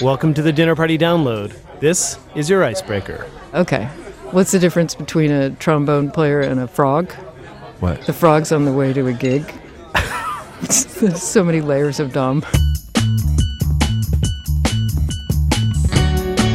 Welcome to the Dinner Party Download. This is your icebreaker. Okay. What's the difference between a trombone player and a frog? What? The frog's on the way to a gig. There's so many layers of dumb.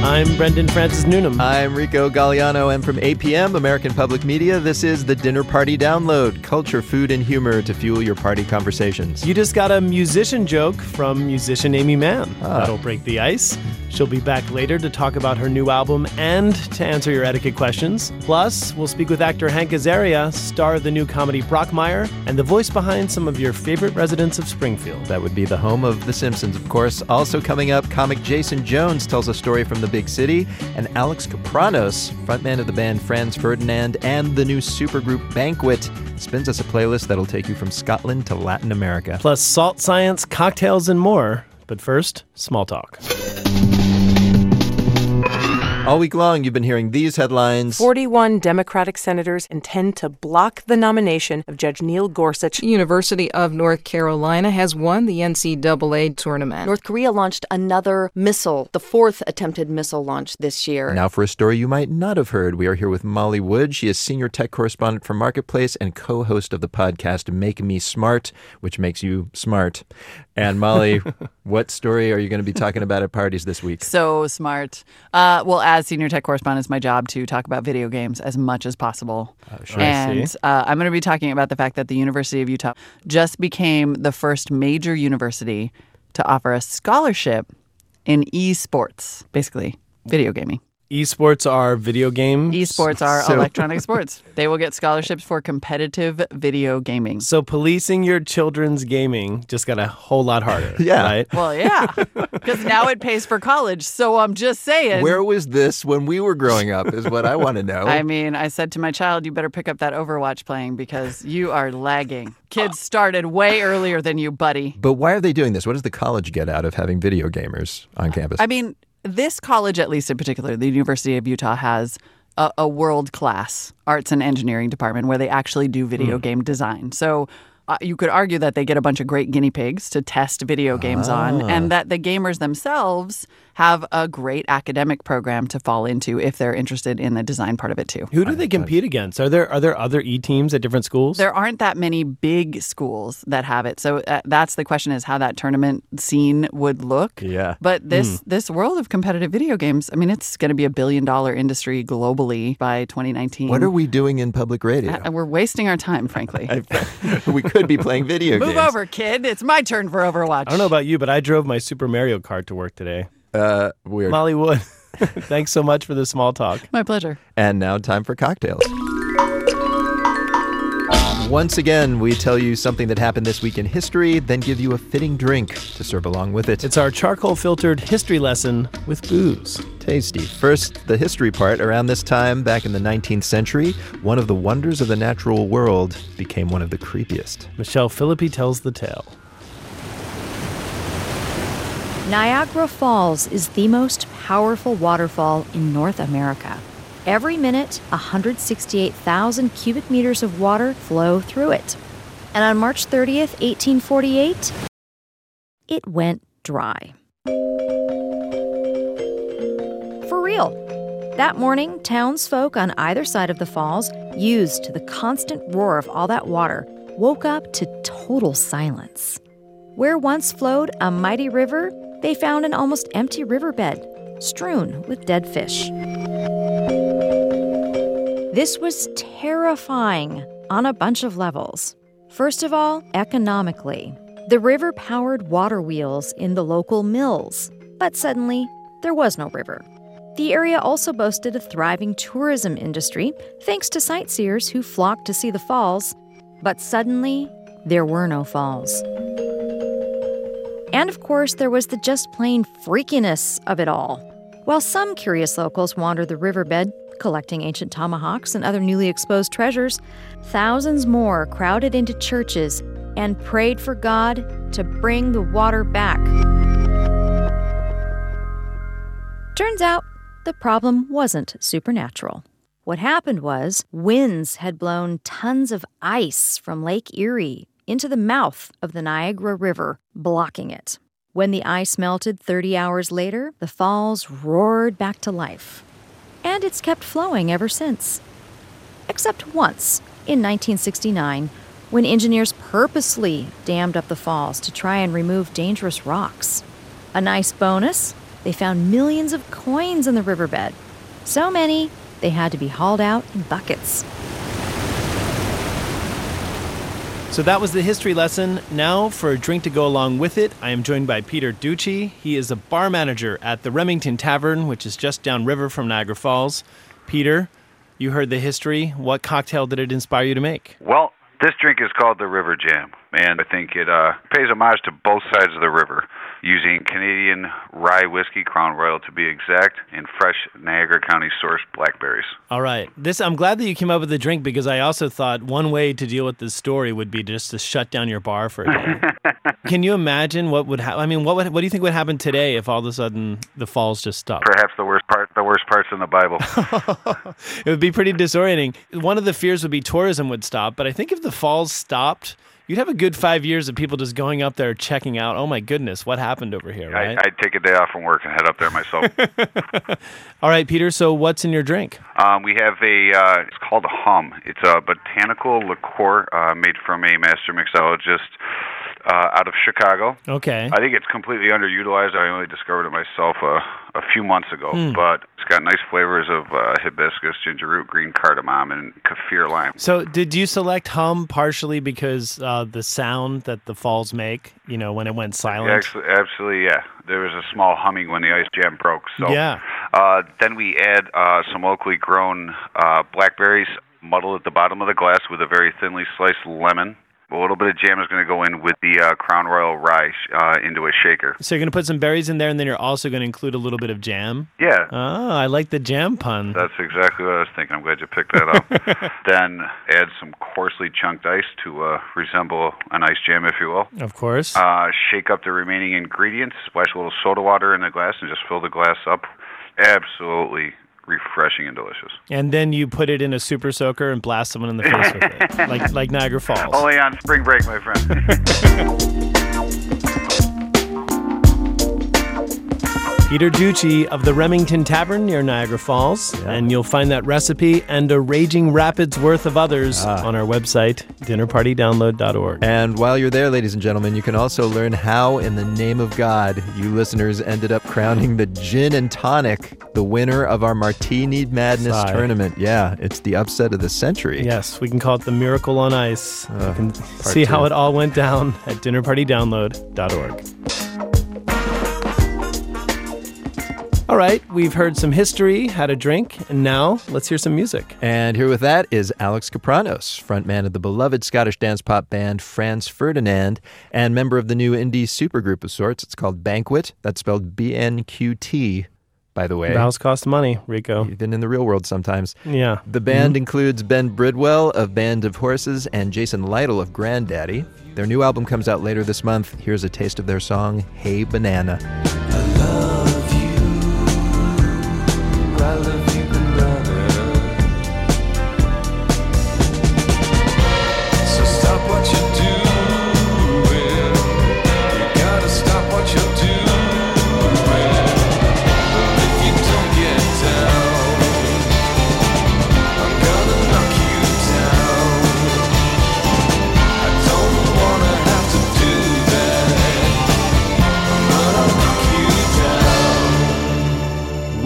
I'm Brendan Francis Newnham. I'm Rico Gagliano, and from APM, American Public Media, this is the Dinner Party Download culture, food, and humor to fuel your party conversations. You just got a musician joke from musician Aimee Mann. Ah. That'll break the ice. She'll be back later to talk about her new album and to answer your etiquette questions. Plus, we'll speak with actor Hank Azaria, star of the new comedy Brockmire, and the voice behind some of your favorite residents of Springfield. That would be the home of The Simpsons, of course. Also coming up, comic Jason Jones tells a story from the big city, and Alex Kapranos, frontman of the band Franz Ferdinand and the new supergroup Banquet, spins us a playlist that'll take you from Scotland to Latin America. Plus, salt science, cocktails, and more. But first, small talk. All week long, you've been hearing these headlines. 41 Democratic senators intend to block the nomination of Judge Neil Gorsuch. University of North Carolina has won the NCAA tournament. North Korea launched another missile, the fourth attempted missile launch this year. Now, for a story you might not have heard, we are here with Molly Wood. She is senior tech correspondent for Marketplace and co host of the podcast Make Me Smart, which makes you smart. And Molly, what story are you going to be talking about at parties this week? So smart. Uh, well, as senior tech correspondent, it's my job to talk about video games as much as possible. sure. And uh, I'm going to be talking about the fact that the University of Utah just became the first major university to offer a scholarship in esports, basically video gaming. Esports are video games. Esports are So- electronic sports. They will get scholarships for competitive video gaming. So policing your children's gaming just got a whole lot harder. Yeah. Right? Well, yeah, because now it pays for college. So I'm just saying. Where was this when we were growing up, is what I want to know. I mean, I said to my child, you better pick up that Overwatch playing because you are lagging. Kids started way earlier than you, buddy. but why are they doing this? What does the college get out of having video gamers on campus? I mean, this college, at least in particular, the University of Utah, has a, a world class arts and engineering department where they actually do video game design. So uh, you could argue that they get a bunch of great guinea pigs to test video games on, and that the gamers themselves have a great academic program to fall into if they're interested in the design part of it too. Who do they compete against? Are there are there other e teams at different schools? There aren't that many big schools that have it. So uh, that's the question is how that tournament scene would look. Yeah. But this this world of competitive video games, I mean, it's going to be a billion dollar industry globally by 2019. what are we doing in public radio? Uh, We're wasting our time, frankly. we could be playing video Move games. Move over, kid. It's my turn for Overwatch. I don't know about you, but I drove my Super Mario Kart to work today. Uh, weird. Molly Wood, thanks so much for the small talk. My pleasure. And now, time for cocktails. Once again, we tell you something that happened this week in history, then give you a fitting drink to serve along with it. It's our charcoal filtered history lesson with booze. tasty. First, the history part. Around this time, back in the 19th century, one of the wonders of the natural world became one of the creepiest. Michelle Philippi tells the tale. Niagara Falls is the most powerful waterfall in North America. Every minute, 168,000 cubic meters of water flow through it. And on March 30th, 1848, it went dry. For real. That morning, townsfolk on either side of the falls, used to the constant roar of all that water, woke up to total silence. Where once flowed a mighty river, they found an almost empty riverbed, strewn with dead fish. This was terrifying on a bunch of levels. First of all, economically. The river powered water wheels in the local mills, but suddenly there was no river. The area also boasted a thriving tourism industry thanks to sightseers who flocked to see the falls, but suddenly there were no falls. And of course, there was the just plain freakiness of it all. While some curious locals wandered the riverbed, collecting ancient tomahawks and other newly exposed treasures, thousands more crowded into churches and prayed for God to bring the water back. Turns out, the problem wasn't supernatural. What happened was winds had blown tons of ice from Lake Erie into the mouth of the Niagara River, blocking it. When the ice melted 30 hours later, the falls roared back to life. And it's kept flowing ever since. Except once, in 1969, when engineers purposely dammed up the falls to try and remove dangerous rocks. A nice bonus they found millions of coins in the riverbed. So many, they had to be hauled out in buckets. So that was the history lesson. Now, for a drink to go along with it, I am joined by Peter Ducci. He is a bar manager at the Remington Tavern, which is just downriver from Niagara Falls. Peter, you heard the history. What cocktail did it inspire you to make? Well, this drink is called the River Jam, and I think it uh, pays homage to both sides of the river using Canadian rye whiskey, Crown Royal to be exact, and fresh Niagara County sourced blackberries. All right. This I'm glad that you came up with the drink because I also thought one way to deal with this story would be just to shut down your bar for a day. Can you imagine what would happen? I mean, what would what do you think would happen today if all of a sudden the falls just stopped? Perhaps the worst part, the worst parts in the Bible. it would be pretty disorienting. One of the fears would be tourism would stop, but I think if the falls stopped, you'd have a good five years of people just going up there checking out. Oh my goodness, what happened over here? Right? I, I'd take a day off from work and head up there myself. All right, Peter. So what's in your drink? um, we have a. Uh, it's called a hum. It's a botanical liqueur uh, made from a master mixologist uh, out of Chicago. Okay. I think it's completely underutilized. I only discovered it myself uh, a few months ago, Hmm. but it's got nice flavors of uh, hibiscus, ginger root, green cardamom, and kaffir lime. So did you select hum partially because uh, the sound that the falls make? You know, when it went silent. Actually, absolutely, yeah. There was a small humming when the ice jam broke. So Yeah. Uh, then we add uh, some locally grown uh, blackberries, muddled at the bottom of the glass with a very thinly sliced lemon. A little bit of jam is going to go in with the uh, Crown Royal rye uh, into a shaker. So you're gonna put some berries in there, and then you're also gonna include a little bit of jam. Yeah, Oh, I like the jam pun. That's exactly what I was thinking. I'm glad you picked that up. then add some coarsely chunked ice to uh, resemble an ice jam, if you will. Of course. Uh, shake up the remaining ingredients, splash a little soda water in the glass, and just fill the glass up. Absolutely refreshing and delicious. and then you put it in a super soaker and blast someone in the face with it, like like Niagara Falls. Only on spring break, my friend. Peter Ducci of the Remington Tavern near Niagara Falls, and you'll find that recipe and a raging rapids worth of others ah. on our website, dinnerpartydownload.org. And while you're there, ladies and gentlemen, you can also learn how, in the name of God, you listeners ended up crowning the Gin and Tonic the winner of our Martini Madness Sigh. tournament. Yeah, it's the upset of the century. Yes, we can call it the miracle on ice. you uh, can see two. how it all went down at dinnerpartydownload.org. All right, we've heard some history, had a drink, and now let's hear some music. And here with that is Alex Kapranos, frontman of the beloved Scottish dance pop band Franz Ferdinand, and member of the new indie supergroup of sorts. It's called Banquet. That's spelled B N Q T, by the way. The house costs money, Rico. Even in the real world sometimes. Yeah. The band mm-hmm. includes Ben Bridwell of Band of Horses and Jason Lytle of Grandaddy. Their new album comes out later this month. Here's a taste of their song, Hey Banana. So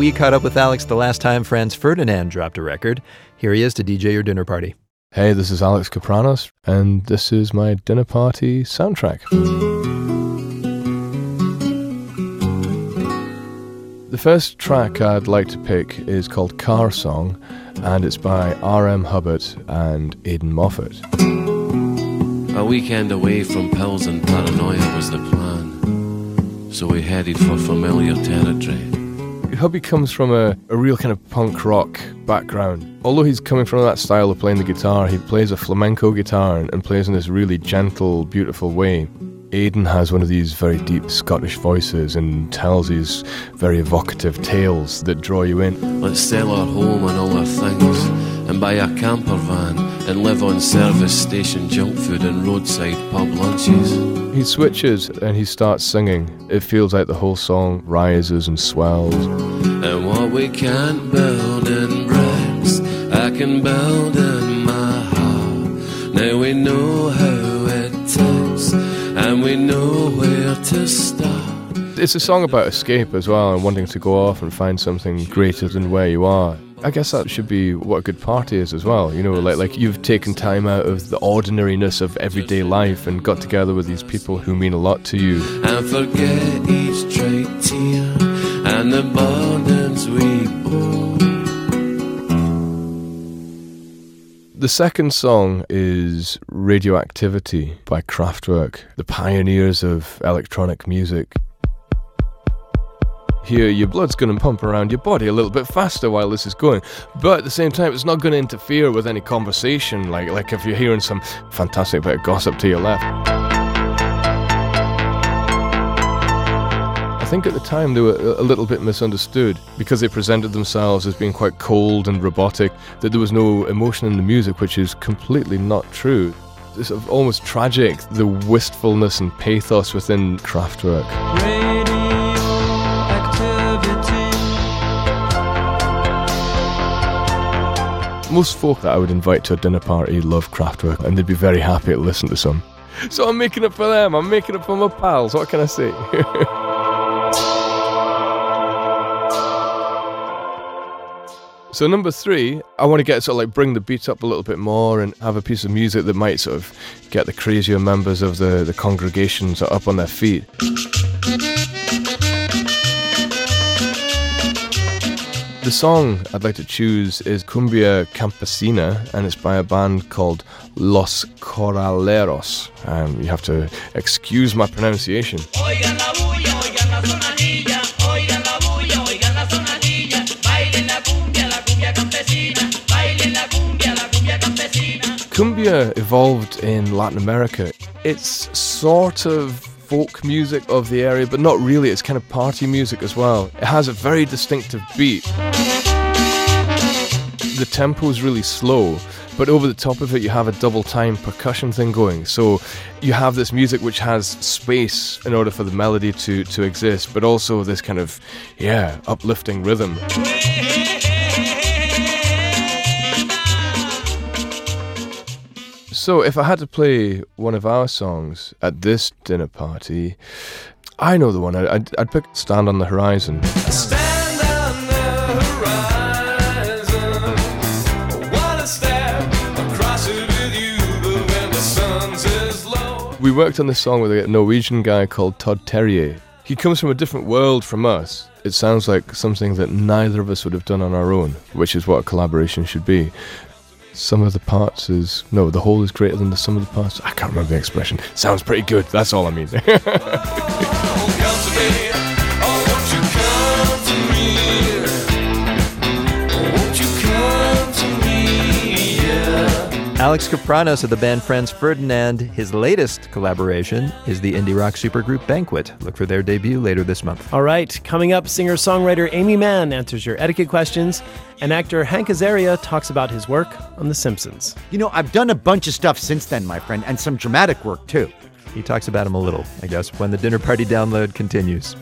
We caught up with Alex the last time Franz Ferdinand dropped a record. Here he is to DJ your dinner party. Hey, this is Alex Kapranos, and this is my dinner party soundtrack. The first track I'd like to pick is called Car Song, and it's by R.M. Hubbert and Aidan Moffat. A weekend away from pills and paranoia was the plan. So we headed for familiar territory. Hubby comes from a, a real kind of punk rock background. Although he's coming from that style of playing the guitar, he plays a flamenco guitar and, and plays in this really gentle, beautiful way. Aidan has one of these very deep Scottish voices and tells these very evocative tales that draw you in. Let's sell our home and all our things and buy a camper van and live on service station junk food and roadside pub lunches. He switches and he starts singing. It feels like the whole song rises and swells. And what we can't build in bricks, I can build in my heart. Now we know how it takes, and we know where to start. It's a song about escape as well and wanting to go off and find something greater than where you are. I guess that should be what a good party is as well. You know, like like you've taken time out of the ordinariness of everyday life and got together with these people who mean a lot to you. And forget each tear and the burdens we bore. The second song is Radioactivity by Kraftwerk, the pioneers of electronic music. Here, your blood's going to pump around your body a little bit faster while this is going, but at the same time, it's not going to interfere with any conversation. Like, like if you're hearing some fantastic bit of gossip to your left. I think at the time they were a little bit misunderstood because they presented themselves as being quite cold and robotic, that there was no emotion in the music, which is completely not true. It's almost tragic, the wistfulness and pathos within Kraftwerk. Most folk that I would invite to a dinner party love Kraftwerk and they'd be very happy to listen to some. So I'm making it for them, I'm making it for my pals, what can I say? So number three, I want to get sort of like bring the beat up a little bit more and have a piece of music that might sort of get the crazier members of the, the congregation sort of up on their feet. The song I'd like to choose is Cumbia Campesina, and it's by a band called Los Corraleros. Um, you have to excuse my pronunciation. Cumbia evolved in Latin America. It's sort of folk music of the area, but not really. It's kind of party music as well. It has a very distinctive beat. The tempo is really slow, but over the top of it, you have a double time percussion thing going. So you have this music which has space in order for the melody to, to exist, but also this kind of, yeah, uplifting rhythm. So, if I had to play one of our songs at this dinner party, I know the one. I'd, I'd pick Stand on the Horizon. We worked on this song with a Norwegian guy called Todd Terje. He comes from a different world from us. It sounds like something that neither of us would have done on our own, which is what a collaboration should be. Some of the parts is no, the whole is greater than the sum of the parts. I can't remember the expression. Sounds pretty good. That's all I mean. Alex Kapranos of the band Franz Ferdinand. His latest collaboration is the indie rock supergroup Banquet. Look for their debut later this month. All right, coming up, singer songwriter Aimee Mann answers your etiquette questions, and actor Hank Azaria talks about his work on The Simpsons. You know, I've done a bunch of stuff since then, my friend, and some dramatic work too. He talks about him a little, I guess, when the dinner party download continues.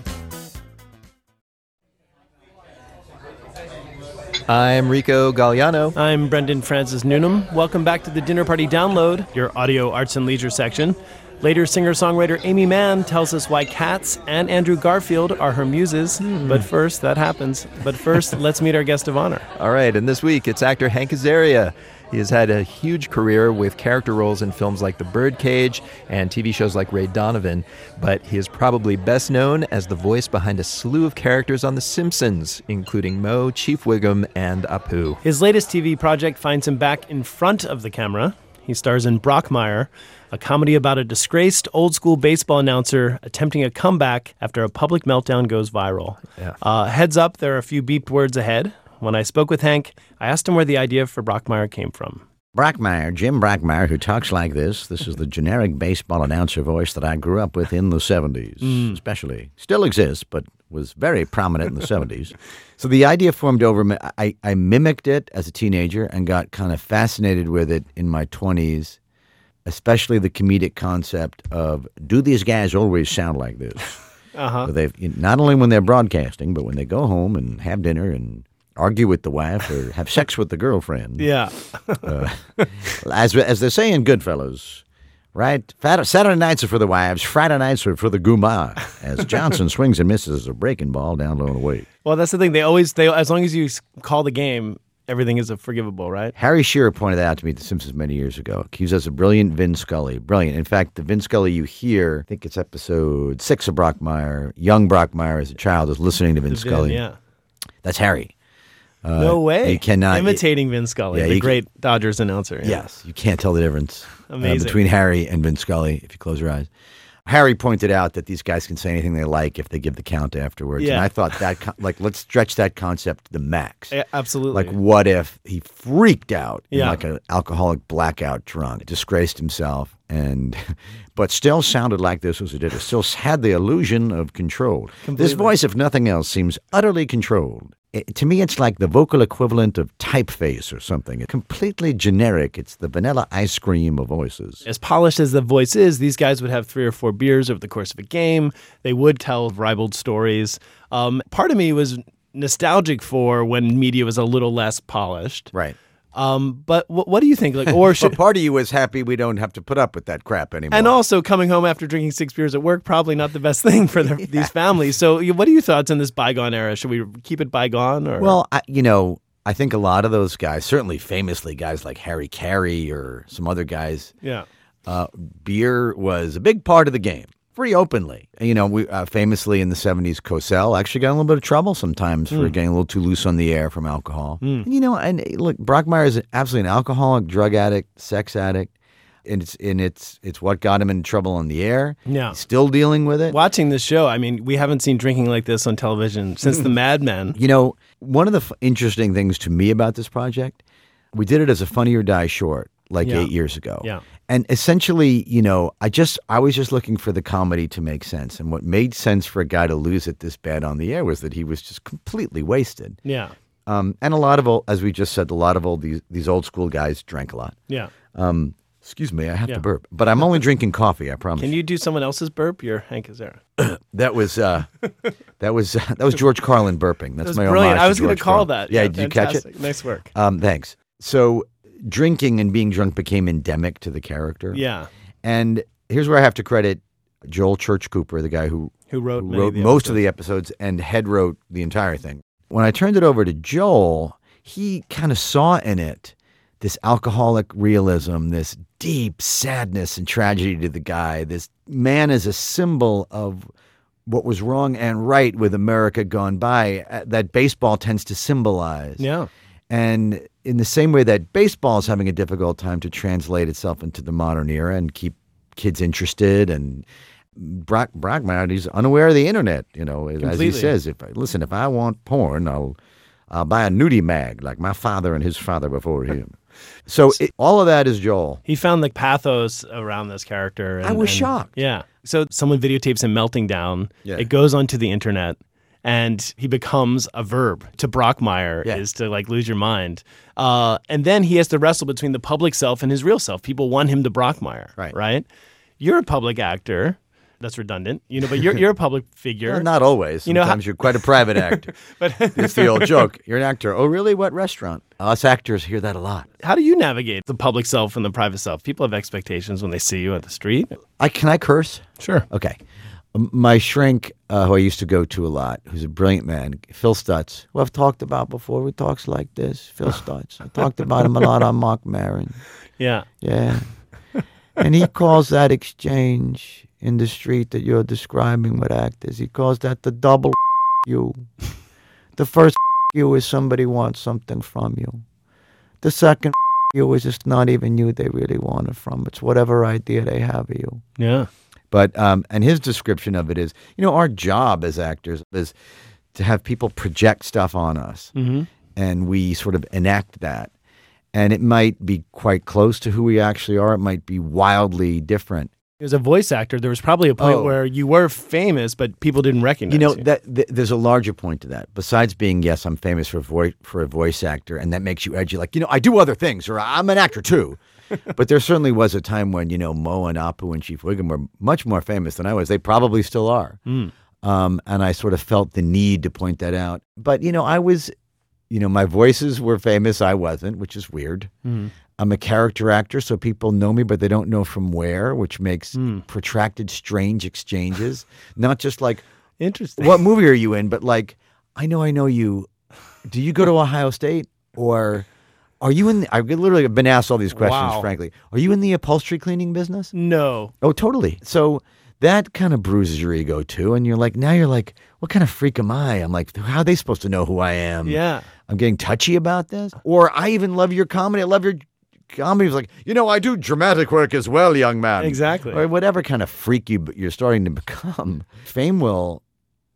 I'm Rico Gagliano. I'm Brendan Francis Newnham. Welcome back to the Dinner Party Download, your audio arts and leisure section. Later, singer songwriter Aimee Mann tells us why cats and Andrew Garfield are her muses. Hmm. But first, that happens. But first, let's meet our guest of honor. All right, and this week it's actor Hank Azaria. He has had a huge career with character roles in films like The Birdcage and TV shows like Ray Donovan, but he is probably best known as the voice behind a slew of characters on The Simpsons, including Moe, Chief Wiggum, and Apu. His latest TV project finds him back in front of the camera. He stars in Brockmire, a comedy about a disgraced old school baseball announcer attempting a comeback after a public meltdown goes viral. Yeah. Uh, heads up, there are a few beeped words ahead. When I spoke with Hank, I asked him where the idea for Brockmire came from. Brockmire, Jim Brockmire, who talks like this. This is the generic baseball announcer voice that I grew up with in the 70s, Mm. especially. Still exists, but was very prominent in the 70s. So the idea formed over, I, I mimicked it as a teenager and got kind of fascinated with it in my 20s, especially the comedic concept of do these guys always sound like this? Uh-huh. So they've not only when they're broadcasting, but when they go home and have dinner and argue with the wife or have sex with the girlfriend. Yeah. Uh, as as they say in Goodfellas, right? Saturday nights are for the wives, Friday nights are for the guma. As Johnson swings and misses a breaking ball down low and away. Well, that's the thing. They always they as long as you call the game, everything is forgivable, right? Harry Shearer pointed that out to me at The Simpsons many years ago. He was a brilliant Vin Scully. Brilliant. In fact, the Vin Scully you hear, I think it's episode six of Brockmire, young Brockmire as a child is listening to Vin Vin, Scully. yeah. That's Harry. Uh, no way. You cannot imitating Vin Scully, Yeah, the you can- great Dodgers announcer. yeah. Yes, you can't tell the difference uh, between Harry and Vin Scully if you close your eyes. Harry pointed out that these guys can say anything they like if they give the count afterwards, and Yeah. I thought that like let's stretch that concept to the max. Yeah, absolutely. Like, what if he freaked out, in Yeah. like an alcoholic blackout drunk, disgraced himself, and but still sounded like this was a did. Still had the illusion of control. This voice, if nothing else, seems utterly controlled. It- to me, it's like the vocal equivalent of typeface or something. It's completely generic. It's the vanilla ice cream of voices. as polished as the voice is, these guys would have three or four beers over the course of a game. They would tell ribald stories. Um, part of me was nostalgic for when media was a little less polished. Right. Um, but wh- what do you think? Like, or should, but part of you is happy we don't have to put up with that crap anymore. and also coming home after drinking six beers at work probably not the best thing for the, these families. So, what are your thoughts on this bygone era? Should we keep it bygone or Well, I, you know, I think a lot of those guys, certainly famously guys like Harry Caray or some other guys, Yeah. uh, beer was a big part of the game. Pretty openly, you know. We uh, famously in the '70s, Cosell actually got in a little bit of trouble sometimes for Hmm. getting a little too loose on the air from alcohol. Hmm. And, you know, and uh, look, Brockmire is absolutely an alcoholic, drug addict, sex addict, and it's and it's it's what got him in trouble on the air. Yeah. He's still dealing with it. Watching this show, I mean, we haven't seen drinking like this on television since the Mad Men. You know, one of the f- interesting things to me about this project, we did it as a Funny or Die short like Yeah. eight years ago. Yeah. And essentially, you know, I just I was just looking for the comedy to make sense, and what made sense for a guy to lose it this bad on the air was that he was just completely wasted. Yeah. Um, and a lot of old, as we just said, a lot of old these these old school guys drank a lot. Yeah. Um, excuse me, I have Yeah. to burp, but I'm only drinking coffee. I promise. Can you do someone else's burp? You're Hank Azaria. That was uh, that was that was George Carlin burping. That's That was my brilliant. homage I was gonna call Carlin. that. Yeah, Yeah, did you catch it? Nice work. Um, thanks. So, drinking and being drunk became endemic to the character. Yeah. And here's where I have to credit Joel Church Cooper, the guy who Who wrote many wrote of most of the episodes and head wrote the entire thing. When I turned it over to Joel, he kind of saw in it this alcoholic realism, this deep sadness and tragedy to the guy. This man is a symbol of what was wrong and right with America gone by uh, that baseball tends to symbolize. Yeah. And in the same way that baseball is having a difficult time to translate itself into the modern era and keep kids interested and Brock Brockmire, he's unaware of the internet, you know, as he says, if I listen, if I want porn, I'll I'll buy a nudie mag like my father and his father before him. So it, all of that is Joel. He found the pathos around this character. I was and- shocked. Yeah. So someone videotapes him melting down. Yeah. It goes onto the internet and he becomes a verb to Brockmire Yeah. is to like lose your mind. Uh, and then he has to wrestle between the public self and his real self. People want him to Brockmire. Right. Right. You're a public actor. That's redundant, you know, but you're you're a public figure. Well, not always. You know, Sometimes how- you're quite a private actor. But it's the old joke. You're an actor. Oh, really? What restaurant? Us actors hear that a lot. How do you navigate the public self and the private self? People have expectations when they see you on the street. I can I curse? Sure. Okay. My shrink, uh, who I used to go to a lot, who's a brilliant man, Phil Stutz, who I've talked about before, who talks like this. Phil Stutz. I talked about him a lot on Marc Maron. Yeah. Yeah. And he calls that exchange in the street that you're describing with actors, he calls that the double you. The first you is somebody wants something from you. The second you is it's not even you they really want it from. It's whatever idea they have of you. Yeah. But um, and his description of it is, you know, our job as actors is to have people project stuff on us, Mhm. and we sort of enact that. And it might be quite close to who we actually are. It might be wildly different. As a voice actor, there was probably a point Oh. where you were famous, but people didn't recognize You you. know that th- there's a larger point to that. Besides being yes, I'm famous for a voice for a voice actor, and that makes you edgy. Like you know, I do other things, or I'm an actor too. But there certainly was a time when you know Moe and Apu and Chief Wiggum were much more famous than I was. They probably still are. Mm. Um, and I sort of felt the need to point that out. But you know, I was, you know, my voices were famous. I wasn't, which is weird. Mhm. I'm a character actor, so people know me, but they don't know from where, which makes Hmm. protracted, strange exchanges. Not just like, Interesting. what movie are you in? But like, I know, I know you. Do you go to Ohio State or are you in? The, I've literally been asked all these questions. Wow. Frankly, are you in the upholstery cleaning business? No. Oh, totally. So that kind of bruises your ego too, and you're like, now you're like, what kind of freak am I? I'm like, how are they supposed to know who I am? Yeah. I'm getting touchy about this. Or I even love your comedy. I love your comedy. It's like, you know, I do dramatic work as well, young man. Exactly. Or whatever kind of freak you you're starting to become. Fame will,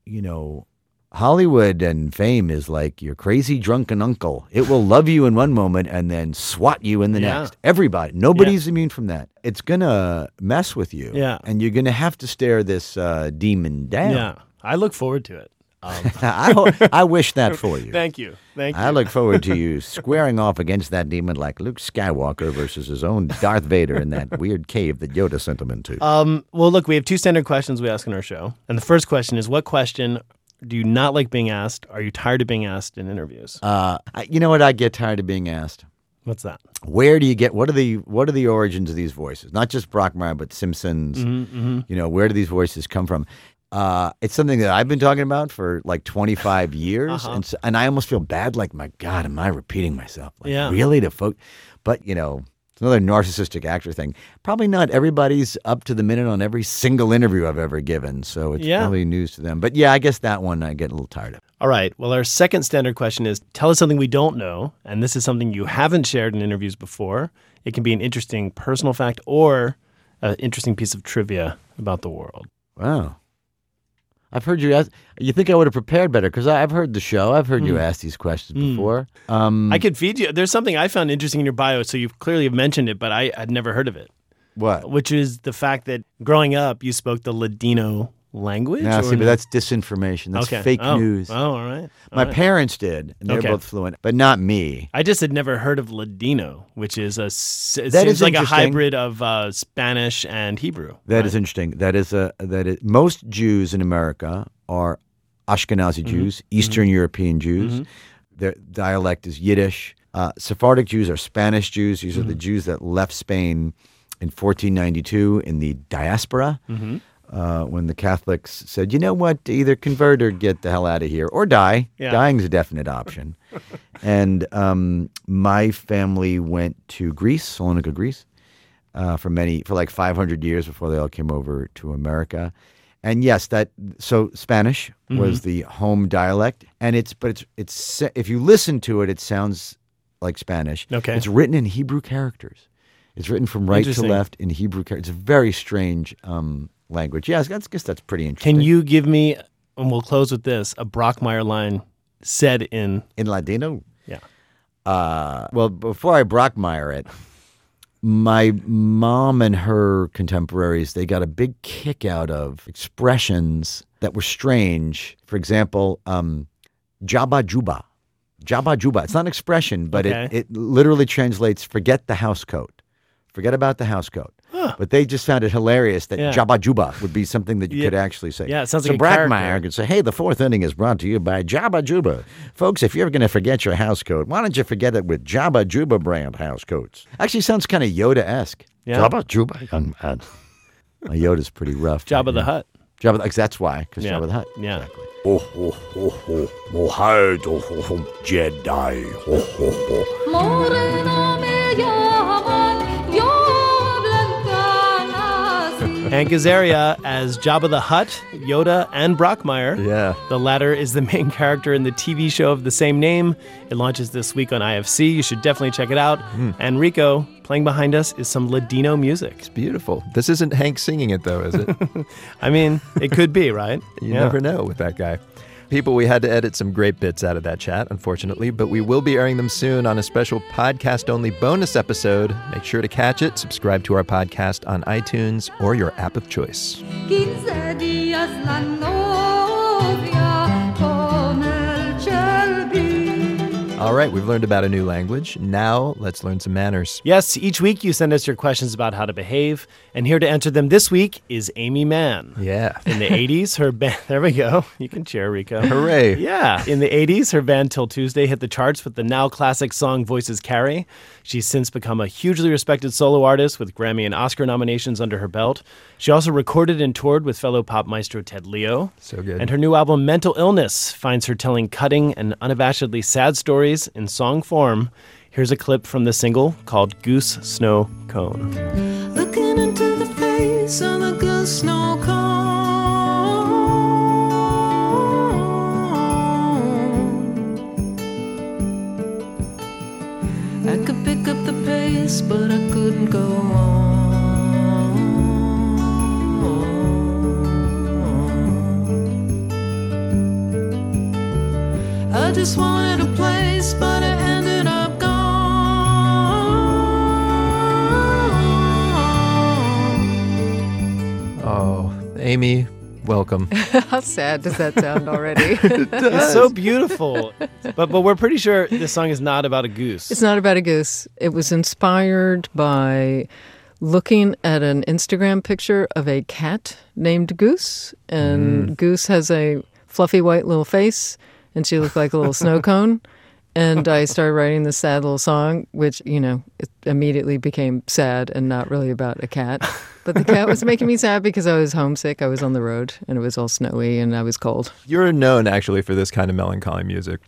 you know, Hollywood and fame is like your crazy drunken uncle. It will love you in one moment and then swat you in the Yeah. next. Everybody, nobody's immune from that. It's gonna mess with you. Yeah. and you're gonna have to stare this uh, demon down. Yeah. I look forward to it. Um, I ho- I wish that for you. Thank you. Thank you. I look forward to you squaring off against that demon like Luke Skywalker versus his own Darth Vader in that weird cave that Yoda sent him into. Um, well, look, we have two standard questions we ask in our show. And the first question is what question do you not like being asked? Are you tired of being asked in interviews? Uh, I- you know what? I get tired of being asked. What's that? Where do you get? What are the what are the origins of these voices? Not just Brockmire, but Simpsons. Mhm, mhm. You know, where do these voices come from? Uh, it's something that I've been talking about for like 25 years, Uh-huh. and so, and I almost feel bad. Like, my God, am I repeating myself? Like, Yeah. really? To folk, but you know, it's another narcissistic actor thing. Probably not everybody's up to the minute on every single interview I've ever given, so it's Yeah. probably news to them. But yeah, I guess that one I get a little tired of. All right. Well, our second standard question is tell us something we don't know. And this is something you haven't shared in interviews before. It can be an interesting personal fact or an interesting piece of trivia about the world. Wow. I've heard you ask. You think I would have prepared better because I've heard the show. I've heard you Mm. ask these questions Mm. before. Um, I could feed you. There's something I found interesting in your bio. So you've clearly mentioned it, but I had never heard of it, what? which is the fact that growing up, you spoke the Ladino language. Or see, but that's disinformation. That's Okay. fake Oh. news. Oh, all right. All My right. parents did, and they're Okay. both fluent, but not me. I just had never heard of Ladino, which is a it That seems is like a hybrid of uh, Spanish and Hebrew. That is interesting. That is a that is most Jews in America are Ashkenazi Jews, Eastern European Jews. Mhm. Their dialect is Yiddish. Uh, Sephardic Jews are Spanish Jews. These are the Mhm. Jews that left Spain in 1492 in the diaspora. Uh, when the Catholics said, you know what, either convert or get the hell out of here or die. Yeah. Dying's a definite option. and um, my family went to Greece, Salonika, Greece, uh, for many, for like 500 years before they all came over to America. And yes, that so Spanish was Mhm. the home dialect, and it's but it's it's if you listen to it, it sounds like Spanish. Okay. it's written in Hebrew characters. It's written from right to left in Hebrew characters. It's a very strange um, language. Yeah, I guess- that's pretty interesting. Can you give me, and we'll close with this, a Brockmire line said in in Ladino? Yeah. Uh, well, before I Brockmire it, my mom and her contemporaries they got a big kick out of expressions that were strange. For example, um, Jabba Juba. Jabba Juba. It's not an expression, but Okay. it, it literally translates forget the house coat. Forget about the house coat. Huh. But they just found it hilarious that Yeah. Jabba Juba would be something that you Yeah. could actually say. Yeah, it sounds so like a Brockmire character. could say, hey, the fourth inning is brought to you by Jabba Juba. Folks, if you're going to forget your house coat, why don't you forget it with Jabba Juba brand house coats? Actually sounds kind of Yoda-esque. Yeah. Jabba Juba, young man. Uh, Yoda's pretty rough. Jabba the yeah. Hutt. Jabba, the- that's why, because Yeah. Jabba the Hutt. Yeah. Oh, oh, oh, oh, Mohad, oh, oh, oh, Jedi, oh, oh, oh. Hank Azaria as Jabba the Hutt, Yoda, and Brockmire. Yeah. The latter is the main character in the TV show of the same name. It launches this week on IFC. You should definitely check it out. Hmm. And Rico, playing behind us, is some Ladino music. It's beautiful. This isn't Hank singing it, though, is it? I mean, it could be, right? You Yeah. never know with that guy. People, we had to edit some great bits out of that chat, unfortunately, but we will be airing them soon on a special podcast only bonus episode. Make sure to catch it. Subscribe to our podcast on iTunes or your app of choice. All right, we've learned about a new language. Now let's learn some manners. Yes, each week you send us your questions about how to behave, and here to answer them this week is Aimee Mann. Yeah. In the 80s, her band, there we go. You can cheer, Rico. Hooray. Yeah. In the 80s, her band 'Til Tuesday hit the charts with the now classic song Voices Carry. She's since become a hugely respected solo artist with Grammy and Oscar nominations under her belt. She also recorded and toured with fellow pop maestro Ted Leo. So good. And her new album, Mental Illness, finds her telling cutting and unabashedly sad stories in song form. Here's a clip from the single called Goose Snow Cone. Looking into the face of the Goose Snow Cone. I could pick up the pace, but I couldn't go on. I just wanted to place, but it ended up gone. Oh, Aimee, welcome. How sad does that sound already? It's so beautiful. But but we're pretty sure this song is not about a goose. It's not about a goose. It was inspired by looking at an Instagram picture of a cat named Goose, and mm. Goose has a fluffy white little face, and she looked like a little snow cone. And I started writing this sad little song, which, you know, it immediately became sad and not really about a cat. But the cat was making me sad because I was homesick. I was on the road and it was all snowy and I was cold. You're known actually for this kind of melancholy music.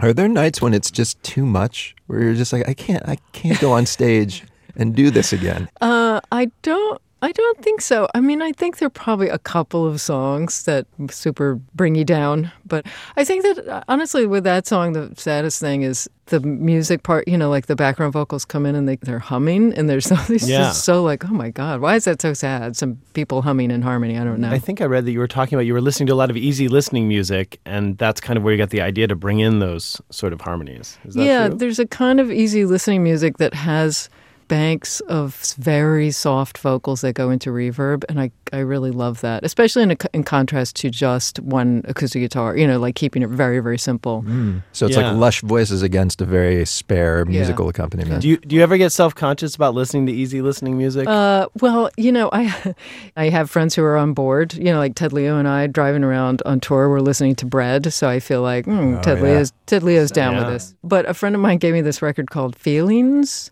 Are there nights when it's just too much where you're just like I can't I can't go on stage and do this again? Uh, I don't. I don't think so. I mean, I think there are probably a couple of songs that super bring you down, but I think that uh, honestly, with that song, the saddest thing is the music part. You know, like the background vocals come in and they they're humming, and there's something Yeah. just so like, oh my god, why is that so sad? Some people humming in harmony. I don't know. I think I read that you were talking about you were listening to a lot of easy listening music, and that's kind of where you got the idea to bring in those sort of harmonies. Is that yeah, true? there's a kind of easy listening music that has banks of very soft vocals that go into reverb and I, I really love that especially in, a, in contrast to just one acoustic guitar you know like keeping it very very simple So it's Yeah. like lush voices against a very spare Yeah. musical accompaniment. Do you do you ever get self conscious about listening to easy listening music? Uh, well, you know, I I have friends who are on board. You know, like Ted Leo and I driving around on tour. We're listening to Bread, so I feel like mm, Oh, Ted yeah. Leo's Ted Leo's down Yeah. with this. But a friend of mine gave me this record called Feelings,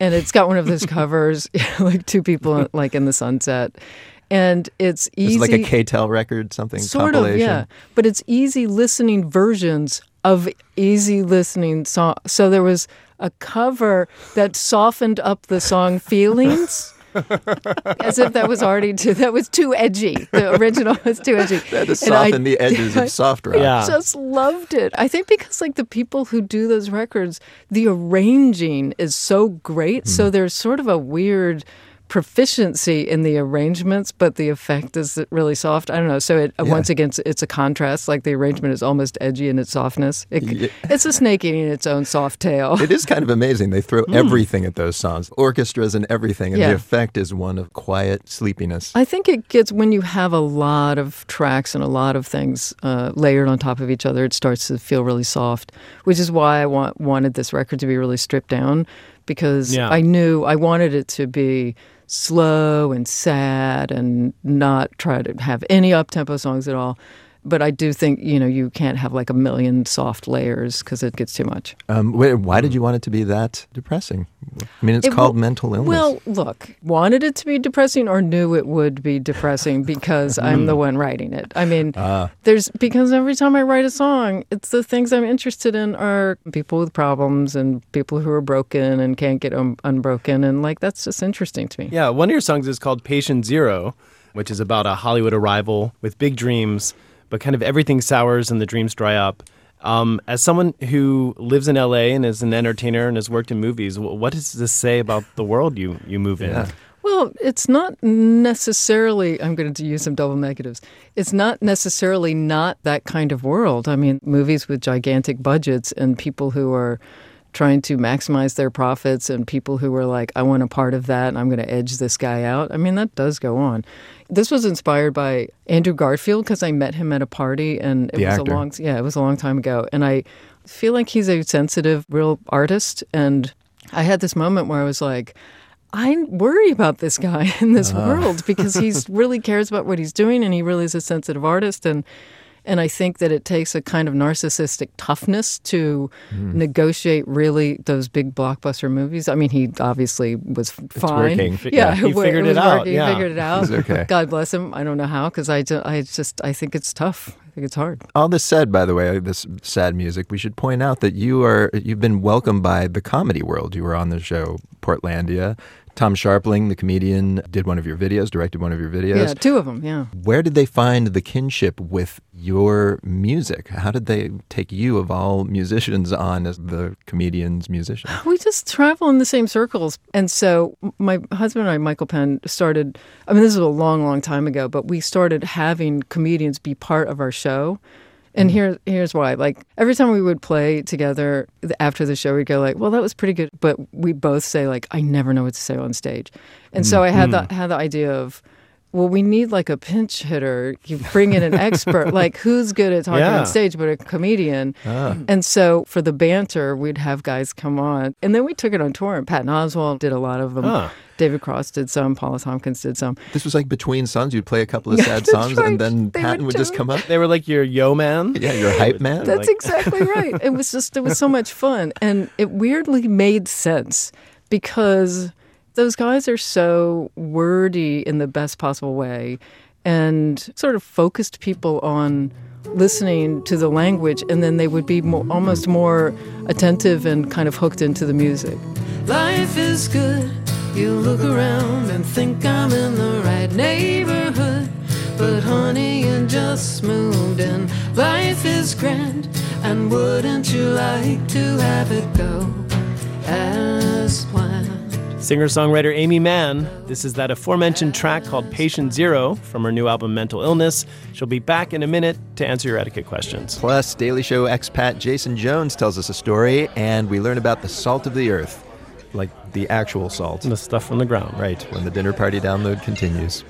and it's got one of those covers, like two people like in the sunset, and it's easy. It's like a K-Tel record, something sort compilation. of yeah but it's easy listening versions of easy listening song so there was a cover that softened up the song feelings as if that was already too that was too edgy the original was too edgy That to And soften the edges of soft rock. Yeah. just loved it. I think because like the people who do those records, the arranging is so great. Hmm. So there's sort of a weird proficiency in the arrangements, but the effect is really soft. I don't know. So it Yeah. once again, it's- it's a contrast. Like the arrangement is almost edgy in its softness. It, Yeah. It's a snake eating its own soft tail. It is kind of amazing. They throw everything at those songs, orchestras and everything, and. Yeah. the effect is one of quiet sleepiness. I think it gets when you have a lot of tracks and a lot of things uh, layered on top of each other, it starts to feel really soft, which is why I want, wanted this record to be really stripped down because Yeah. I knew I wanted it to be slow and sad and not try to have any up tempo songs at all. But I do think, you know, you can't have like a million soft layers because it gets too much. Um, wait, why did you want it to be that depressing? I mean, it's It called w- mental illness. Well, look, wanted it to be depressing or knew it would be depressing because I'm the one writing it. I mean, Ah. there's because every time I write a song, it's the things I'm interested in are people with problems and people who are broken and can't get un- unbroken. And like, that's just interesting to me. Yeah, one of your songs is called Patient Zero, which is about a Hollywood arrival with big dreams, but kind of everything sours and the dreams dry up. Um, as someone who lives in LA and is an entertainer and has worked in movies, what does this say about the world you, you move in? Well, it's not necessarily, I'm going to use some double negatives. It's not necessarily not that kind of world. I mean, movies with gigantic budgets and people who are trying to maximize their profits and people who are like, I want a part of that and I'm going to edge this guy out. I mean, that does go on. This was inspired by Andrew Garfield because I met him at a party and it The was actor. a long, yeah, it was a long time ago. And I feel like he's a sensitive, real artist. And I had this moment where I was like, I worry about this guy in this Ah. world because he's really cares about what he's doing and he really is a sensitive artist and and I think that it takes a kind of narcissistic toughness to Hmm. negotiate really those big blockbuster movies. I mean, he obviously was fine. working. Yeah, Yeah, he wa- figured was it out, working. yeah. He figured it out. Okay. God bless him. I don't know how because I, ju- I just I think it's tough. I think it's hard. All this said, by the way, this sad music, we should point out that you are you've been welcomed by the comedy world. You were on the show Portlandia. Tom Scharpling, the comedian, did one of your videos, directed one of your videos. Yeah, two of them. Yeah. Where did they find the kinship with your music? How did they take you, of all musicians, on as the comedian's musician? We just travel in the same circles. And so my husband and I, Michael Penn, started, I mean, this is a long, long time ago, but we started having comedians be part of our show. And mm. here, here's why. Like every time we would play together after the show, we'd go like, "Well, that was pretty good," but we both say like, "I never know what to say on stage," and so mm. I had the mm. had the idea of, well, we need like a pinch hitter. You bring in an expert, like who's good at talking Yeah. on stage, but a comedian. Ah. And so for the banter, we'd have guys come on. And then we took it on tour. And Patton Oswalt did a lot of them. Ah. David Cross did some. Paul F. Tompkins did some. This was like between songs. You'd play a couple of sad songs, right. and then They Patton would would just come up. They were like your yo man. Yeah, your hype man. That's exactly right. It was just, it was so much fun. And it weirdly made sense because those guys are so wordy in the best possible way and sort of focused people on listening to the language and then they would be more, almost more attentive and kind of hooked into the music. Life is good. You look around and think I'm in the right neighborhood. But honey, you just moved in. Life is grand. And wouldn't you like to have it go as planned? Singer songwriter Aimee Mann. This is that aforementioned track called Patient Zero from her new album Mental Illness. She'll be back in a minute to answer your etiquette questions. Plus, Daily Show expat Jason Jones tells us a story, and we learn about the salt of the earth, like the actual salt. The stuff from the ground. Right, when the dinner party download continues.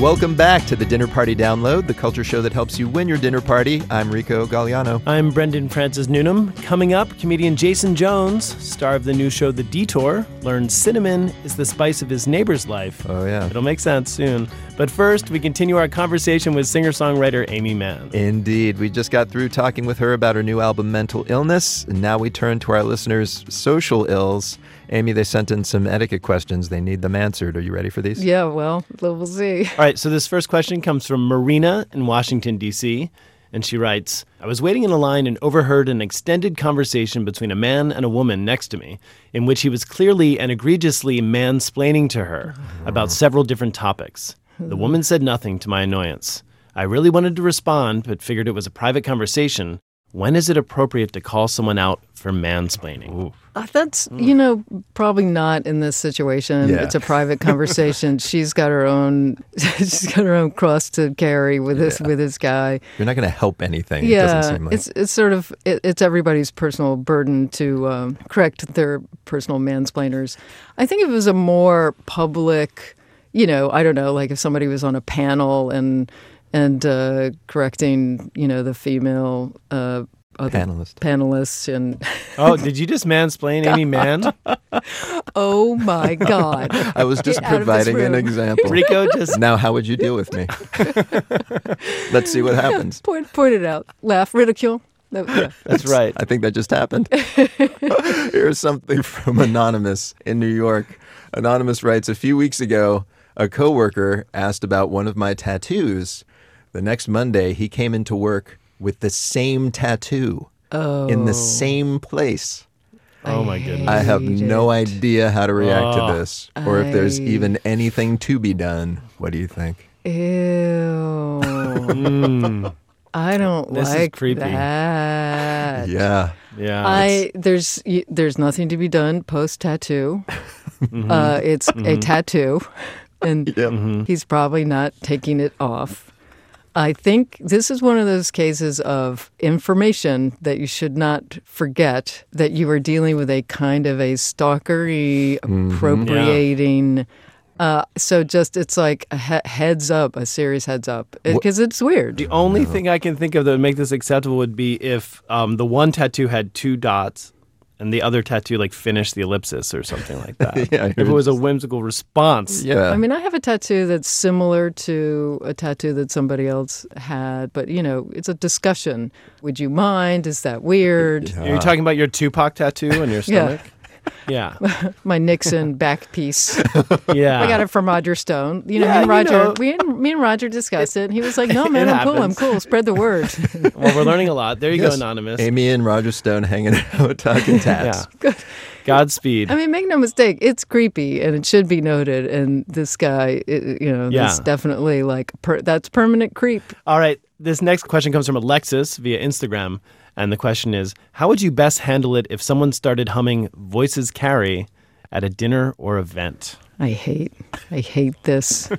Welcome back to the Dinner Party Download, the culture show that helps you win your dinner party. I'm Rico Gagliano. I'm Brendan Francis Newnam. Coming up, comedian Jason Jones, star of the new show The Detour, learns cinnamon is the spice of his neighbor's life. Oh, yeah. It'll make sense soon. But first, we continue our conversation with singer songwriter Aimee Mann. Indeed. We just got through talking with her about her new album, Mental Illness. And now we turn to our listeners' social ills. Aimee, they sent in some etiquette questions. They need them answered. Are you ready for these? Yeah, well, we'll see. All right, so this first question comes from Marina in Washington, D.C. And she writes I was waiting in a line and overheard an extended conversation between a man and a woman next to me, in which he was clearly and egregiously mansplaining to her about several different topics. The woman said nothing to my annoyance. I really wanted to respond, but figured it was a private conversation. When is it appropriate to call someone out for mansplaining? Uh, That's, you know, probably not in this situation. Yeah. It's a private conversation. she's got her own she's got her own cross to carry with this with this guy. You're not going to help anything. it yeah, doesn't seem like. it's it's sort of it, it's everybody's personal burden to um, correct their personal mansplainers. I think if it was a more public, you know, I don't know, like if somebody was on a panel and and uh, correcting, you know, the female uh, other Panelist. panelists and Oh, did you just mansplain Aimee Mann? oh my god! I was just Get out of this providing an example. Rico just. Now, how would you deal with me? Let's see what happens. Point point it out. Laugh, ridicule. No, yeah. That's right. I think that just happened. Here's something from Anonymous in New York. Anonymous writes A few weeks ago, a coworker asked about one of my tattoos. The next Monday, he came into work with the same tattoo in the Oh. same place. Oh my goodness. I have no idea how to react Oh. to this or if there's I- even anything to be done. What do you think? Ew. Mm. I don't This is like creepy. that. Yeah. Yeah. I there's there's nothing to be done post tattoo. Mm-hmm. Uh, it's a tattoo, and Mm-hmm. he's probably not taking it off. I think this is one of those cases of information that you should not forget that you are dealing with a kind of a stalkery, Mm-hmm. appropriating. Uh, so just it's like a he- heads up, a serious heads up, because it's weird. The only thing I can think of that would make this acceptable would be if um, the one tattoo had two dots and the other tattoo like finish the ellipsis or something like that. Yeah, if it was a whimsical response. Yeah. I mean, I have a tattoo that's similar to a tattoo that somebody else had, but you know, it's a discussion. Would you mind? Is that weird? Are you talking about your Tupac tattoo on your stomach? Yeah. My Nixon back piece. Yeah. I got it from Roger Stone. You know, Yeah, me and you Roger, know. we and, me and Roger discussed it, and he was like, "No, man, I'm cool. I'm cool. Spread the word." well, we're learning a lot. There you Yes. go, Anonymous. Aimee and Roger Stone hanging out talking tats. Yeah. Godspeed. I mean, make no mistake, it's creepy, and it should be noted. And this guy, i- you know, Yeah. this definitely like per, that's permanent creep. All right. This next question comes from Alexis via Instagram. And the question is How would you best handle it if someone started humming Voices Carry at a dinner or event? I hate, I hate this.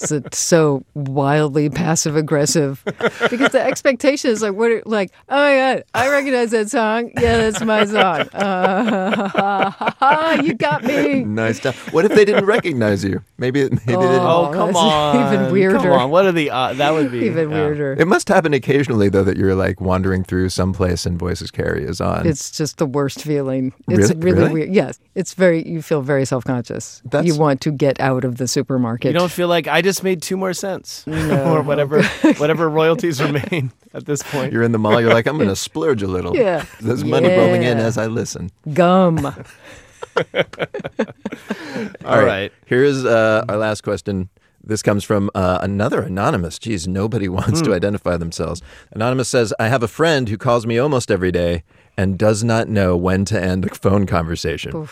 it's so wildly passive aggressive because the expectation is like, what? Are, like, oh my god, I recognize that song. Yeah, that's my song. Uh, you got me. Nice stuff. What if they didn't recognize you? Maybe maybe they didn't. Oh, come that's on. even weirder. Come on. What are the. Uh, that would be. Even yeah. weirder. It must happen occasionally though that you're like wandering through someplace and Voices Carry is on. It's just the worst feeling. It's Really? really, Really? weird. Yes, it's very. You feel very self conscious. That's- You want to get out of the supermarket. You don't feel like I just made two more cents or whatever whatever royalties remain at this point. you're in the mall. You're like, I'm going to splurge a little. Yeah. There's money rolling in as I listen. Gum. All right. Here's uh, our last question. This comes from uh, another anonymous. Geez, nobody wants to identify themselves. Anonymous says, I have a friend who calls me almost every day and does not know when to end a phone conversation.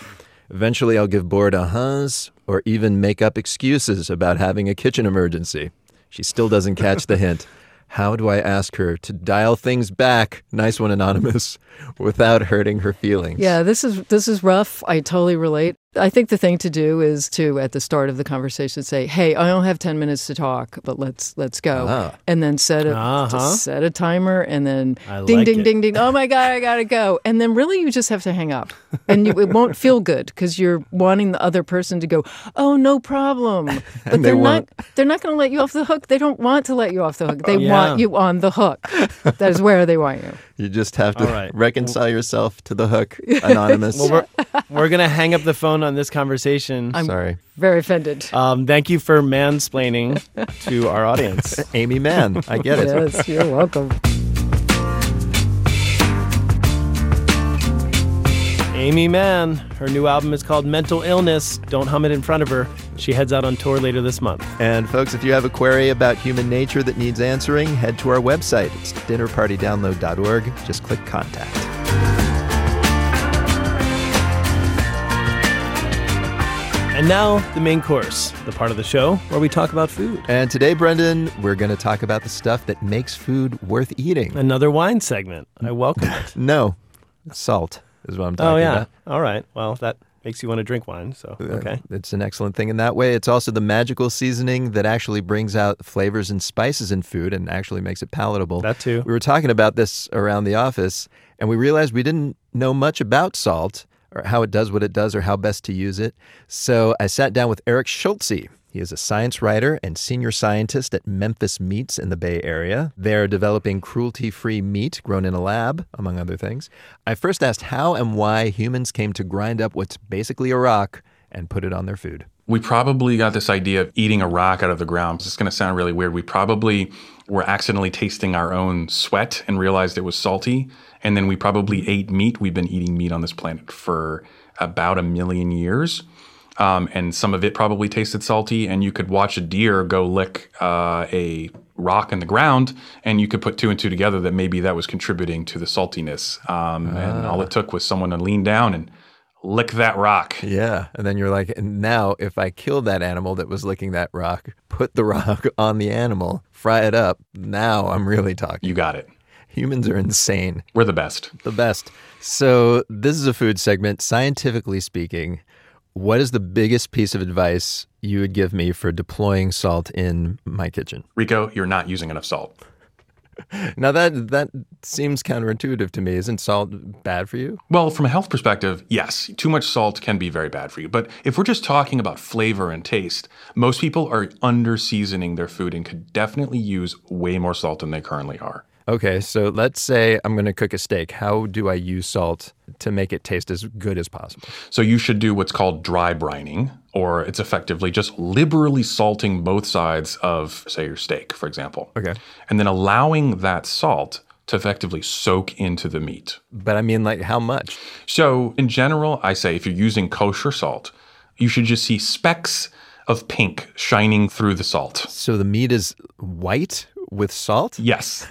Eventually, I'll give bored uh-huhs or even make up excuses about having a kitchen emergency. She still doesn't catch the hint. How do I ask her to dial things back, nice one, Anonymous, without hurting her feelings? Yeah, this is this is rough. I totally relate. I think the thing to do is to at the start of the conversation say, "Hey, I don't have 10 minutes to talk, but let's let's go." Ah. And then set a Uh-huh. set a timer and then I ding like ding it. ding ding. Oh my god, I got to go. And then really you just have to hang up. And you, it won't feel good cuz you're wanting the other person to go, "Oh, no problem." But they they're not won't. they're not going to let you off the hook. They don't want to let you off the hook. They Yeah. want you on the hook. That is where they want you. You just have to All right. reconcile yourself to the hook, Anonymous. Well, we're, we're going to hang up the phone on this conversation. I'm Sorry. Very offended. Um, thank you for mansplaining to our audience. Aimee Mann, I get it. Yes, you're welcome. Aimee Mann, her new album is called Mental Illness. Don't hum it in front of her. She heads out on tour later this month. And folks, if you have a query about human nature that needs answering, head to our website. It's dinnerpartydownload.org. Just click contact. And now, the main course, the part of the show where we talk about food. And today, Brendan, we're going to talk about the stuff that makes food worth eating. Another wine segment. I welcome it. No, salt is what I'm talking about. oh, yeah. about. All right. Well, that makes you want to drink wine. So, uh, okay. It's an excellent thing in that way. It's also the magical seasoning that actually brings out flavors and spices in food and actually makes it palatable. That too. We were talking about this around the office, and we realized we didn't know much about salt or how it does what it does or how best to use it. So I sat down with Eric Schulze. He is a science writer and senior scientist at Memphis Meats in the Bay Area. They're developing cruelty free meat grown in a lab, among other things. I first asked how and why humans came to grind up what's basically a rock and put it on their food. We probably got this idea of eating a rock out of the ground. It's going to sound really weird. We probably were accidentally tasting our own sweat and realized it was salty. And then we probably ate meat. We've been eating meat on this planet for about a million years. Um, and some of it probably tasted salty. And you could watch a deer go lick uh, a rock in the ground, and you could put two and two together that maybe that was contributing to the saltiness. Um, And all it took was someone to lean down and lick that rock. Yeah. And then you're like, and now if I kill that animal that was licking that rock, put the rock on the animal, fry it up, now I'm really talking. You got it. Humans are insane. We're the best. The best. So, this is a food segment. Scientifically speaking, what is the biggest piece of advice you would give me for deploying salt in my kitchen? Rico, you're not using enough salt. Now that that seems counterintuitive to me. Isn't salt bad for you? Well, from a health perspective, yes, too much salt can be very bad for you. But if we're just talking about flavor and taste, most people are under seasoning their food and could definitely use way more salt than they currently are. Okay, so let's say I'm going to cook a steak. How do I use salt to make it taste as good as possible? So you should do what's called dry brining, or it's effectively just liberally salting both sides of, say, your steak, for example. Okay. And then allowing that salt to effectively soak into the meat. But I mean, like, how much? So, in general, I say if you're using kosher salt, you should just see specks of pink shining through the salt. So the meat is white with salt? Yes.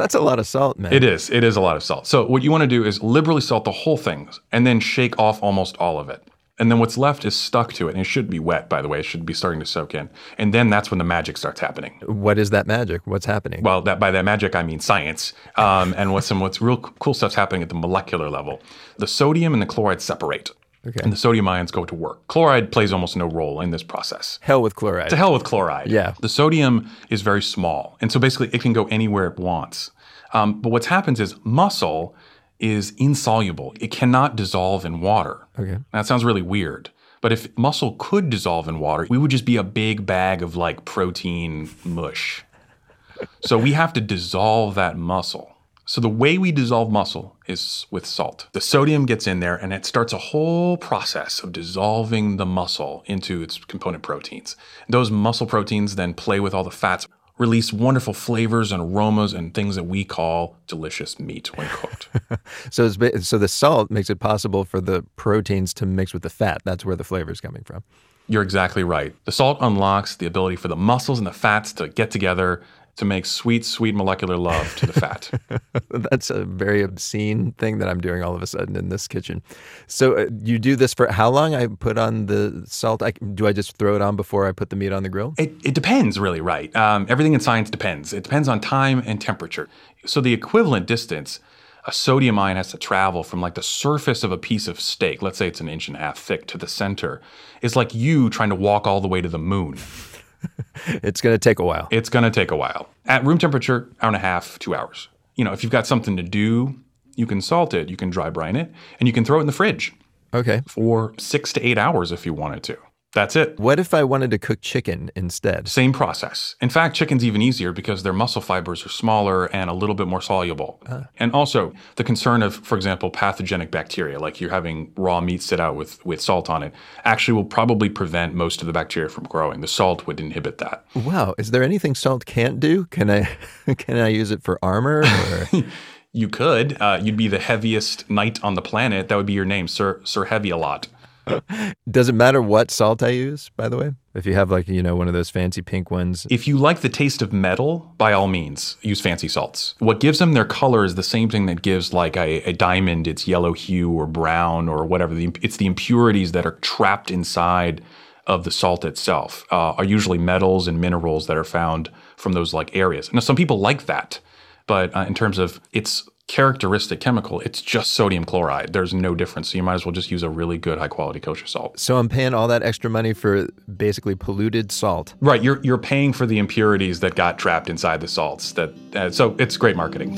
That's a lot of salt, man. It is. It is a lot of salt. So what you want to do is liberally salt the whole thing and then shake off almost all of it. And then what's left is stuck to it. And it should be wet, by the way. It should be starting to soak in. And then that's when the magic starts happening. What is that magic? What's happening? Well, that by that magic I mean science. Um, and what's some what's real cool stuff's happening at the molecular level. The sodium and the chloride separate. Okay. And the sodium ions go to work. Chloride plays almost no role in this process. Hell with chloride. To hell with chloride. Yeah. The sodium is very small. And so basically it can go anywhere it wants. Um, but what happens is muscle is insoluble. It cannot dissolve in water. Okay. That sounds really weird. But if muscle could dissolve in water, we would just be a big bag of like protein mush. so we have to dissolve that muscle. So the way we dissolve muscle is with salt. The sodium gets in there and it starts a whole process of dissolving the muscle into its component proteins. Those muscle proteins then play with all the fats, release wonderful flavors and aromas and things that we call delicious meat when cooked. so it's, so the salt makes it possible for the proteins to mix with the fat. That's where the flavor is coming from. You're exactly right. The salt unlocks the ability for the muscles and the fats to get together to make sweet, sweet molecular love to the fat. That's a very obscene thing that I'm doing all of a sudden in this kitchen. So uh, you do this for how long? I put on the salt. I, do I just throw it on before I put the meat on the grill? It, it depends, really, right? Um, everything in science depends. It depends on time and temperature. So the equivalent distance, a sodium ion has to travel from like the surface of a piece of steak, let's say it's an inch and a half thick, to the center, is like you trying to walk all the way to the moon. it's going to take a while. It's going to take a while. At room temperature, hour and a half, two hours. You know, if you've got something to do, you can salt it, you can dry brine it, and you can throw it in the fridge. Okay. For six to eight hours if you wanted to. That's it. What if I wanted to cook chicken instead? Same process. In fact, chicken's even easier because their muscle fibers are smaller and a little bit more soluble. Uh. And also, the concern of, for example, pathogenic bacteria, like you're having raw meat sit out with, with salt on it, actually will probably prevent most of the bacteria from growing. The salt would inhibit that. Wow. Is there anything salt can't do? Can I can I use it for armor? Or? you could. Uh, you'd be the heaviest knight on the planet. That would be your name, Sir Sir Heavy a lot. Does it matter what salt I use, by the way? If you have like, you know, one of those fancy pink ones. If you like the taste of metal, by all means, use fancy salts. What gives them their color is the same thing that gives like a, a diamond its yellow hue or brown or whatever. It's the impurities that are trapped inside of the salt itself uh, are usually metals and minerals that are found from those like areas. Now, some people like that, but uh, in terms of its characteristic chemical, it's just sodium chloride. There's no difference. So you might as well just use a really good high quality kosher salt. So I'm paying all that extra money for basically polluted salt. Right, you're you're paying for the impurities that got trapped inside the salts. That uh, so it's great marketing.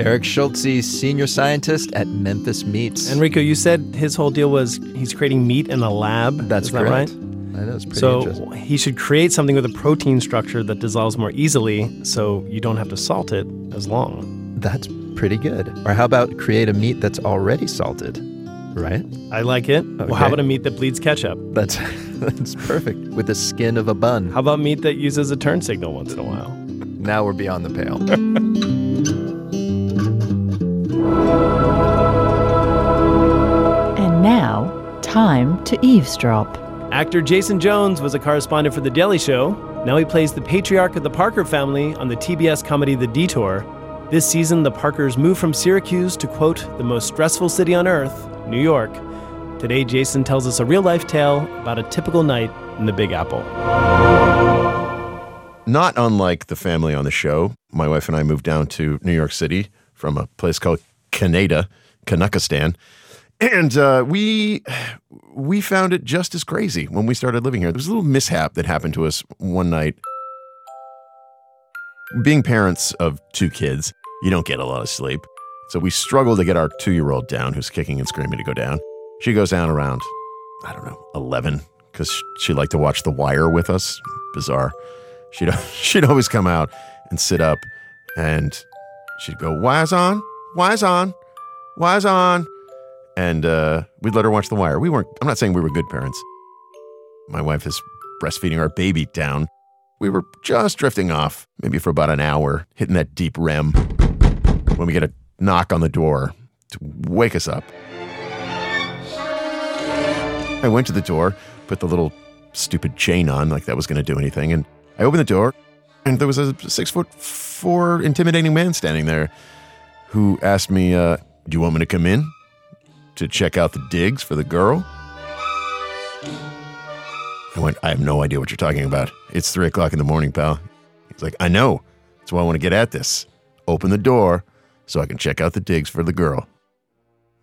Eric Schulze, senior scientist at Memphis Meats. Enrico, you said his whole deal was he's creating meat in a lab. That's Is that correct. right? I know it's pretty so interesting. he should create something with a protein structure that dissolves more easily so you don't have to salt it as long. That's pretty good. Or how about create a meat that's already salted? Right? I like it. Well, how about a meat that bleeds ketchup? That's that's perfect. With the skin of a bun. How about meat that uses a turn signal once in a while? Now we're beyond the pale. And now, time to eavesdrop. Actor Jason Jones was a correspondent for The Daily Show. Now he plays the patriarch of the Parker family on the TBS comedy The Detour. This season, the Parkers move from Syracuse to, quote, the most stressful city on earth, New York. Today, Jason tells us a real life tale about a typical night in the Big Apple. Not unlike the family on the show, my wife and I moved down to New York City from a place called Canada, Canuckistan. And uh, we we found it just as crazy when we started living here. There was a little mishap that happened to us one night. Being parents of two kids, you don't get a lot of sleep. So we struggle to get our two year old down, who's kicking and screaming to go down. She goes down around, I don't know, 11, because she liked to watch The Wire with us. Bizarre. She'd, she'd always come out and sit up and she'd go, Wire's on, wire's on, wire's on. And uh, we'd let her watch The Wire. We weren't, I'm not saying we were good parents. My wife is breastfeeding our baby down. We were just drifting off, maybe for about an hour, hitting that deep REM when we get a knock on the door to wake us up. I went to the door, put the little stupid chain on, like that was going to do anything, and I opened the door, and there was a six foot four intimidating man standing there who asked me, uh, Do you want me to come in to check out the digs for the girl? I went, I have no idea what you're talking about. It's three o'clock in the morning, pal. He's like, I know. That's why I want to get at this. Open the door so I can check out the digs for the girl.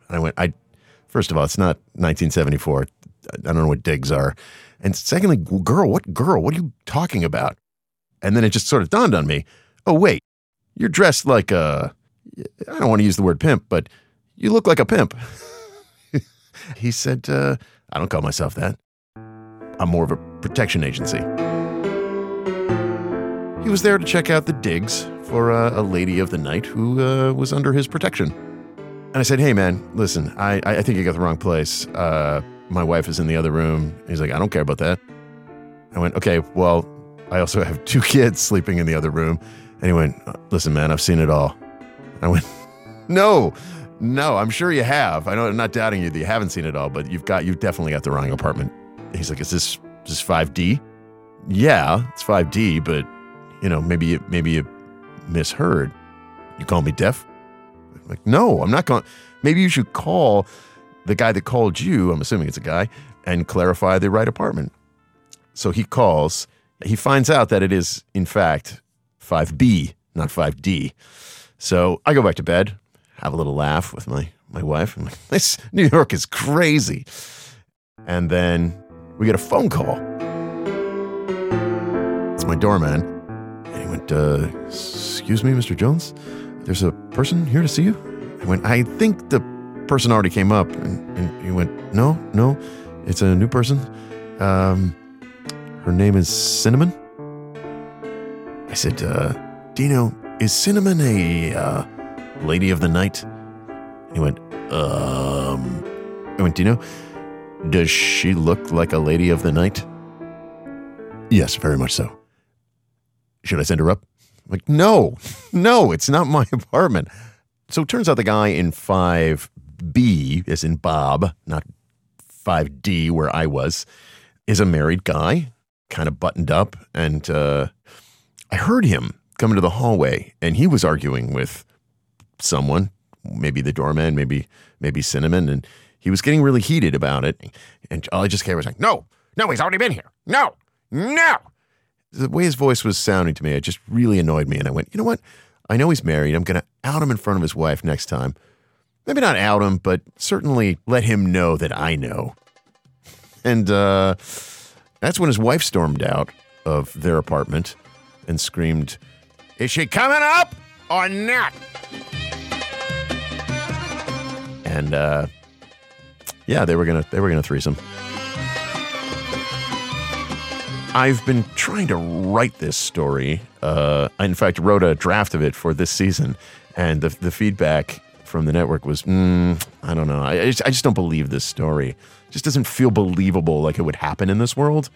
And I went, I, first of all, it's not 1974. I don't know what digs are. And secondly, girl, what girl? What are you talking about? And then it just sort of dawned on me, oh, wait, you're dressed like a, I don't want to use the word pimp, but you look like a pimp. he said, uh, I don't call myself that. I'm more of a protection agency. He was there to check out the digs for uh, a lady of the night who uh, was under his protection. And I said, Hey, man, listen, I, I think you got the wrong place. Uh, my wife is in the other room. He's like, I don't care about that. I went, Okay, well, I also have two kids sleeping in the other room. And he went, Listen, man, I've seen it all. I went, No, no, I'm sure you have. I know I'm not doubting you that you haven't seen it all, but you've got, you've definitely got the wrong apartment. He's like, Is this, is this 5D? Yeah, it's 5D, but you know, maybe you, maybe you misheard. You call me deaf? I'm like, no, I'm not going. Maybe you should call the guy that called you. I'm assuming it's a guy, and clarify the right apartment. So he calls. He finds out that it is in fact 5B, not 5D. So I go back to bed, have a little laugh with my my wife. This New York is crazy. And then we get a phone call. It's my doorman. And he went, uh, Excuse me, Mr. Jones? There's a person here to see you? I went, I think the person already came up. And, and he went, No, no, it's a new person. Um, her name is Cinnamon. I said, uh, Dino, is Cinnamon a uh, lady of the night? He went, Um, I went, Dino, does she look like a lady of the night? Yes, very much so. Should I send her up? I'm like, no, no, it's not my apartment. So it turns out the guy in 5B, as in Bob, not 5D where I was, is a married guy, kind of buttoned up. And uh, I heard him come into the hallway and he was arguing with someone, maybe the doorman, maybe maybe Cinnamon, and he was getting really heated about it. And all I just kept was like, no, no, he's already been here. No, no. The way his voice was sounding to me, it just really annoyed me. And I went, you know what? I know he's married. I'm going to out him in front of his wife next time. Maybe not out him, but certainly let him know that I know. And uh, that's when his wife stormed out of their apartment and screamed, Is she coming up or not? And uh, yeah, they were gonna they were gonna threesome. I've been trying to write this story. Uh, I, in fact, wrote a draft of it for this season, and the the feedback from the network was, mm, I don't know. I, I, just, I just don't believe this story. It just doesn't feel believable, like it would happen in this world.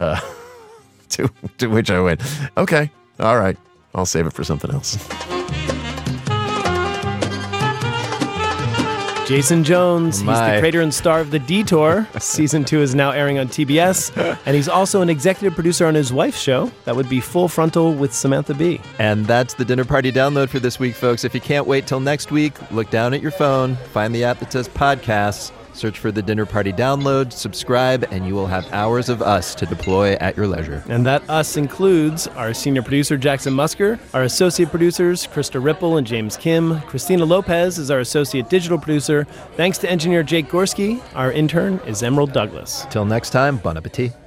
Uh, to to which I went, okay, all right, I'll save it for something else. Jason Jones. He's the creator and star of The Detour. Season two is now airing on TBS. And he's also an executive producer on his wife's show. That would be Full Frontal with Samantha Bee. And that's the dinner party download for this week, folks. If you can't wait till next week, look down at your phone, find the app that says podcasts, search for the dinner party download, subscribe, and you will have hours of us to deploy at your leisure. And that us includes our senior producer, Jackson Musker, our associate producers, Krista Ripple and James Kim. Christina Lopez is our associate digital producer. Thanks to engineer Jake Gorski. Our intern is Emerald Douglas. Till next time, bon appetit.